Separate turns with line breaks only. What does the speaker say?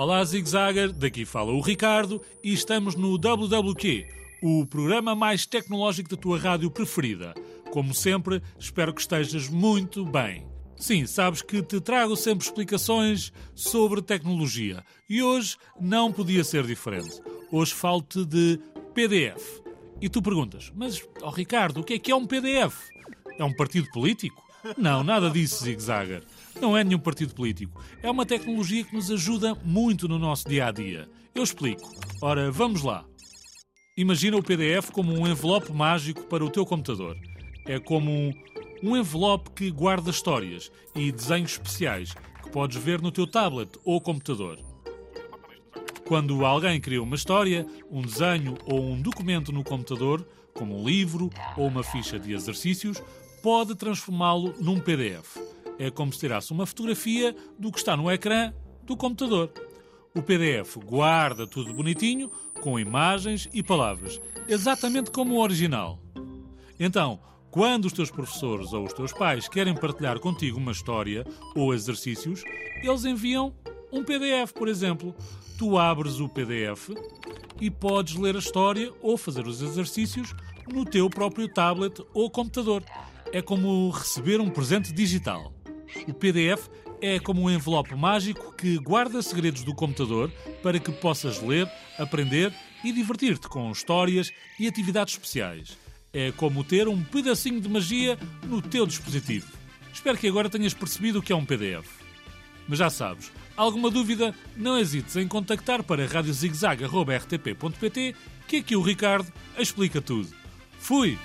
Olá, Zig Zagger, daqui fala o Ricardo e estamos no WWQ, o programa mais tecnológico da tua rádio preferida. Como sempre, espero que estejas muito bem. Sim, sabes que te trago sempre explicações sobre tecnologia e hoje não podia ser diferente. Hoje falo-te de PDF. E tu perguntas, mas, oh Ricardo, o que é que é um PDF? É um partido político? Não, nada disso, Zig Zagger. Não é nenhum partido político. É uma tecnologia que nos ajuda muito no nosso dia a dia. Eu explico. Ora, vamos lá. Imagina o PDF como um envelope mágico para o teu computador. É como um, um envelope que guarda histórias e desenhos especiais que podes ver no teu tablet ou computador. Quando alguém cria uma história, um desenho ou um documento no computador, como um livro ou uma ficha de exercícios, pode transformá-lo num PDF. É como se tirasse uma fotografia do que está no ecrã do computador. O PDF guarda tudo bonitinho, com imagens e palavras, exatamente como o original. Então, quando os teus professores ou os teus pais querem partilhar contigo uma história ou exercícios, eles enviam um PDF, por exemplo. Tu abres o PDF e podes ler a história ou fazer os exercícios no teu próprio tablet ou computador. É como receber um presente digital. O PDF é como um envelope mágico que guarda segredos do computador para que possas ler, aprender e divertir-te com histórias e atividades especiais. É como ter um pedacinho de magia no teu dispositivo. Espero que agora tenhas percebido o que é um PDF. Mas já sabes, alguma dúvida, não hesites em contactar para radiozigzag.rtp.pt que aqui o Ricardo explica tudo. Fui!